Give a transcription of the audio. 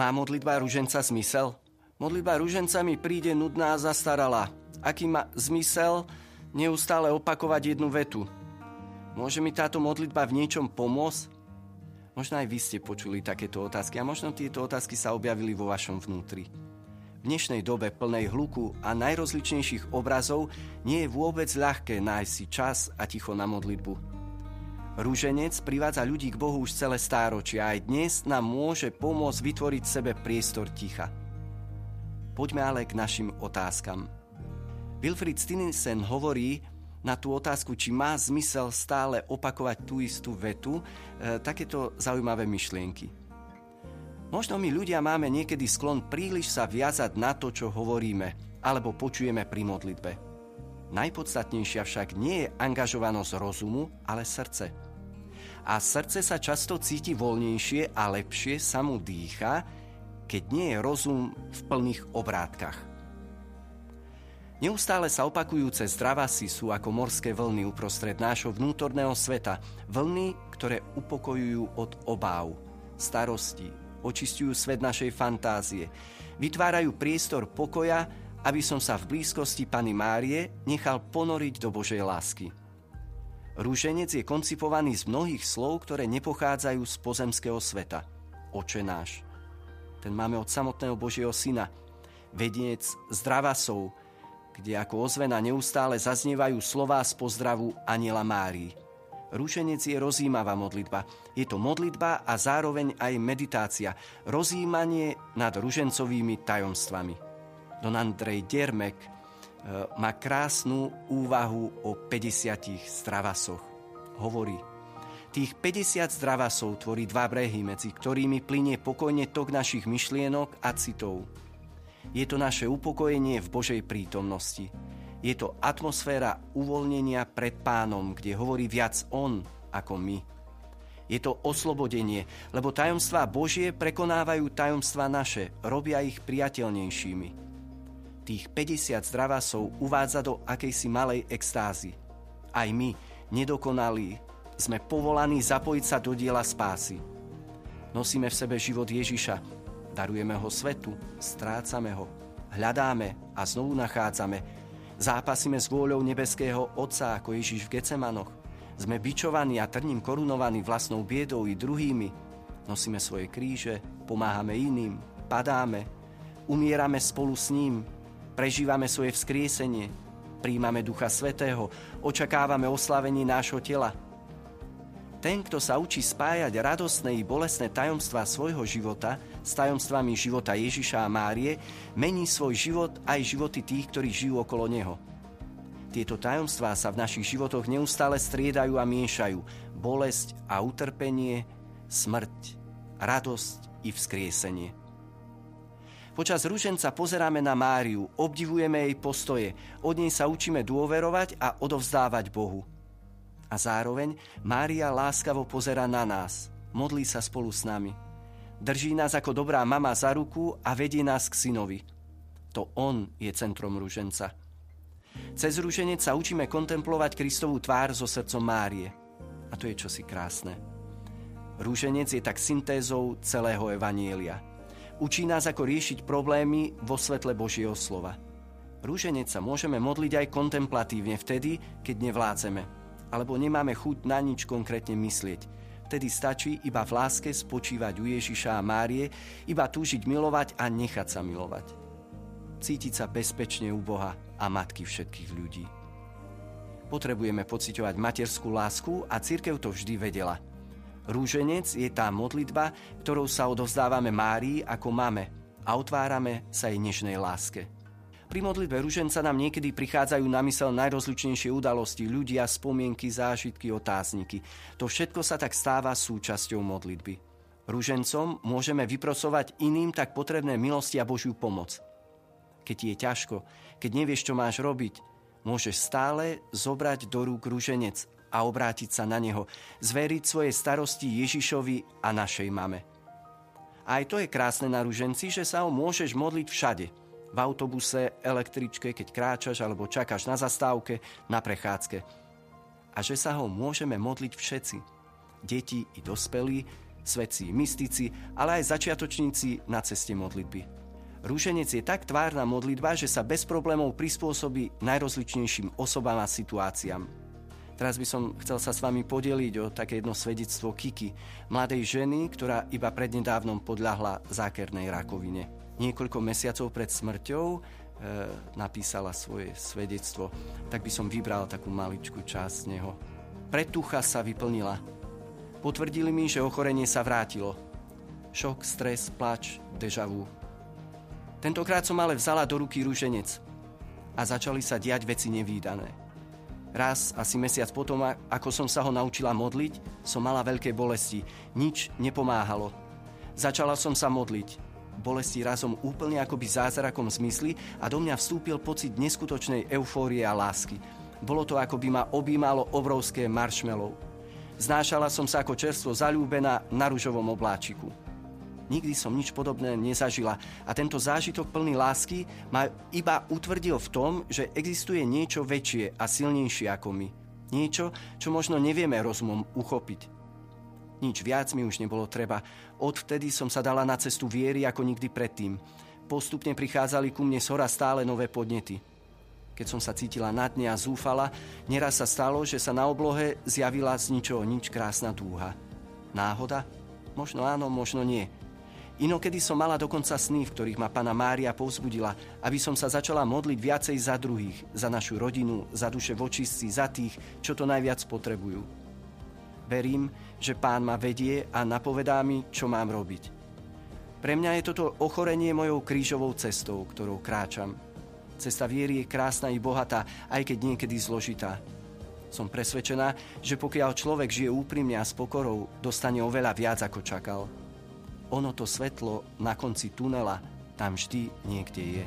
Má modlitba ruženca zmysel? Modlitba ruženca mi príde nudná a zastarala. Aký má zmysel neustále opakovať jednu vetu? Môže mi táto modlitba v niečom pomôcť? Možno aj vy ste počuli takéto otázky a možno tieto otázky sa objavili vo vašom vnútri. V dnešnej dobe plnej hluku a najrozličnejších obrazov nie je vôbec ľahké nájsť si čas a ticho na modlitbu. Rúženec privádza ľudí k Bohu už celé stáročia aj dnes nám môže pomôcť vytvoriť sebe priestor ticha. Poďme ale k našim otázkam. Wilfried Stinisen hovorí na tú otázku, či má zmysel stále opakovať tú istú vetu, e, takéto zaujímavé myšlienky. Možno my ľudia máme niekedy sklon príliš sa viazať na to, čo hovoríme, alebo počujeme pri modlitbe. Najpodstatnejšia však nie je angažovanosť rozumu, ale srdce a srdce sa často cíti voľnejšie a lepšie sa mu dýcha, keď nie je rozum v plných obrátkach. Neustále sa opakujúce zdravasy sú ako morské vlny uprostred nášho vnútorného sveta, vlny, ktoré upokojujú od obáv, starosti, očistujú svet našej fantázie, vytvárajú priestor pokoja, aby som sa v blízkosti Pany Márie nechal ponoriť do Božej lásky. Rúženec je koncipovaný z mnohých slov, ktoré nepochádzajú z pozemského sveta. Oče náš. Ten máme od samotného Božieho Syna. Vediec zdravasov, kde ako ozvena neustále zaznievajú slová z pozdravu Aniela Márii. Rúženec je rozímavá modlitba. Je to modlitba a zároveň aj meditácia. Rozímanie nad ružencovými tajomstvami. Don Andrej Dermek E, má krásnu úvahu o 50 stravasoch. Hovorí, tých 50 zdravasov tvorí dva brehy, medzi ktorými plinie pokojne tok našich myšlienok a citov. Je to naše upokojenie v Božej prítomnosti. Je to atmosféra uvoľnenia pred pánom, kde hovorí viac on ako my. Je to oslobodenie, lebo tajomstvá Božie prekonávajú tajomstvá naše, robia ich priateľnejšími tých 50 zdravasov uvádza do akejsi malej extázy. Aj my, nedokonalí, sme povolaní zapojiť sa do diela spásy. Nosíme v sebe život Ježiša, darujeme ho svetu, strácame ho, hľadáme a znovu nachádzame, zápasíme s vôľou nebeského Otca ako Ježiš v Gecemanoch, sme bičovaní a trním korunovaní vlastnou biedou i druhými, nosíme svoje kríže, pomáhame iným, padáme, umierame spolu s ním, Prežívame svoje vzkriesenie, príjmame Ducha Svetého, očakávame oslavenie nášho tela. Ten, kto sa učí spájať radostné i bolestné tajomstvá svojho života s tajomstvami života Ježiša a Márie, mení svoj život aj životy tých, ktorí žijú okolo neho. Tieto tajomstvá sa v našich životoch neustále striedajú a miešajú. Bolesť a utrpenie, smrť, radosť i vzkriesenie. Počas rúženca pozeráme na Máriu, obdivujeme jej postoje, od nej sa učíme dôverovať a odovzdávať Bohu. A zároveň Mária láskavo pozera na nás, modlí sa spolu s nami. Drží nás ako dobrá mama za ruku a vedie nás k synovi. To on je centrom rúženca. Cez rúženec sa učíme kontemplovať Kristovú tvár so srdcom Márie. A to je čosi krásne. Rúženec je tak syntézou celého Evanielia – Učí nás, ako riešiť problémy vo svetle Božieho slova. Rúženec sa môžeme modliť aj kontemplatívne vtedy, keď nevládzeme, alebo nemáme chuť na nič konkrétne myslieť. Vtedy stačí iba v láske spočívať u Ježiša a Márie, iba túžiť milovať a nechať sa milovať. Cítiť sa bezpečne u Boha a Matky všetkých ľudí. Potrebujeme pociťovať materskú lásku a církev to vždy vedela – Rúženec je tá modlitba, ktorou sa odovzdávame Márii ako mame a otvárame sa jej nežnej láske. Pri modlitbe rúženca nám niekedy prichádzajú na mysel najrozličnejšie udalosti, ľudia, spomienky, zážitky, otázniky. To všetko sa tak stáva súčasťou modlitby. Rúžencom môžeme vyprosovať iným tak potrebné milosti a Božiu pomoc. Keď je ťažko, keď nevieš, čo máš robiť, môžeš stále zobrať do rúk rúženec a obrátiť sa na Neho, zveriť svoje starosti Ježišovi a našej mame. A aj to je krásne na ruženci, že sa ho môžeš modliť všade. v autobuse, električke, keď kráčaš alebo čakáš na zastávke, na prechádzke. A že sa ho môžeme modliť všetci. Deti i dospelí, svetci mystici, ale aj začiatočníci na ceste modlitby. Rúženec je tak tvárna modlitba, že sa bez problémov prispôsobí najrozličnejším osobám a situáciám. Teraz by som chcel sa s vami podeliť o také jedno svedectvo Kiki, mladej ženy, ktorá iba prednedávnom podľahla zákernej rakovine niekoľko mesiacov pred smrťou e, napísala svoje svedectvo, tak by som vybral takú maličkú časť z neho. Pretucha sa vyplnila. Potvrdili mi, že ochorenie sa vrátilo. Šok, stres, plač, deja vu. Tentokrát som ale vzala do ruky rúženec a začali sa diať veci nevýdané. Raz, asi mesiac potom, ako som sa ho naučila modliť, som mala veľké bolesti. Nič nepomáhalo. Začala som sa modliť bolesti razom úplne akoby zázrakom zmysly a do mňa vstúpil pocit neskutočnej eufórie a lásky. Bolo to, ako by ma objímalo obrovské marshmallow. Znášala som sa ako čerstvo zalúbená na ružovom obláčiku. Nikdy som nič podobné nezažila a tento zážitok plný lásky ma iba utvrdil v tom, že existuje niečo väčšie a silnejšie ako my. Niečo, čo možno nevieme rozumom uchopiť. Nič viac mi už nebolo treba. Odvtedy som sa dala na cestu viery ako nikdy predtým. Postupne prichádzali ku mne sora stále nové podnety. Keď som sa cítila na dne a zúfala, neraz sa stalo, že sa na oblohe zjavila z ničoho nič krásna dúha. Náhoda? Možno áno, možno nie. Inokedy som mala dokonca sny, v ktorých ma pána Mária povzbudila, aby som sa začala modliť viacej za druhých, za našu rodinu, za duše vočistci, za tých, čo to najviac potrebujú. Verím, že pán ma vedie a napovedá mi, čo mám robiť. Pre mňa je toto ochorenie mojou krížovou cestou, ktorou kráčam. Cesta viery je krásna i bohatá, aj keď niekedy zložitá. Som presvedčená, že pokiaľ človek žije úprimne a s pokorou, dostane oveľa viac, ako čakal. Ono to svetlo na konci tunela tam vždy niekde je.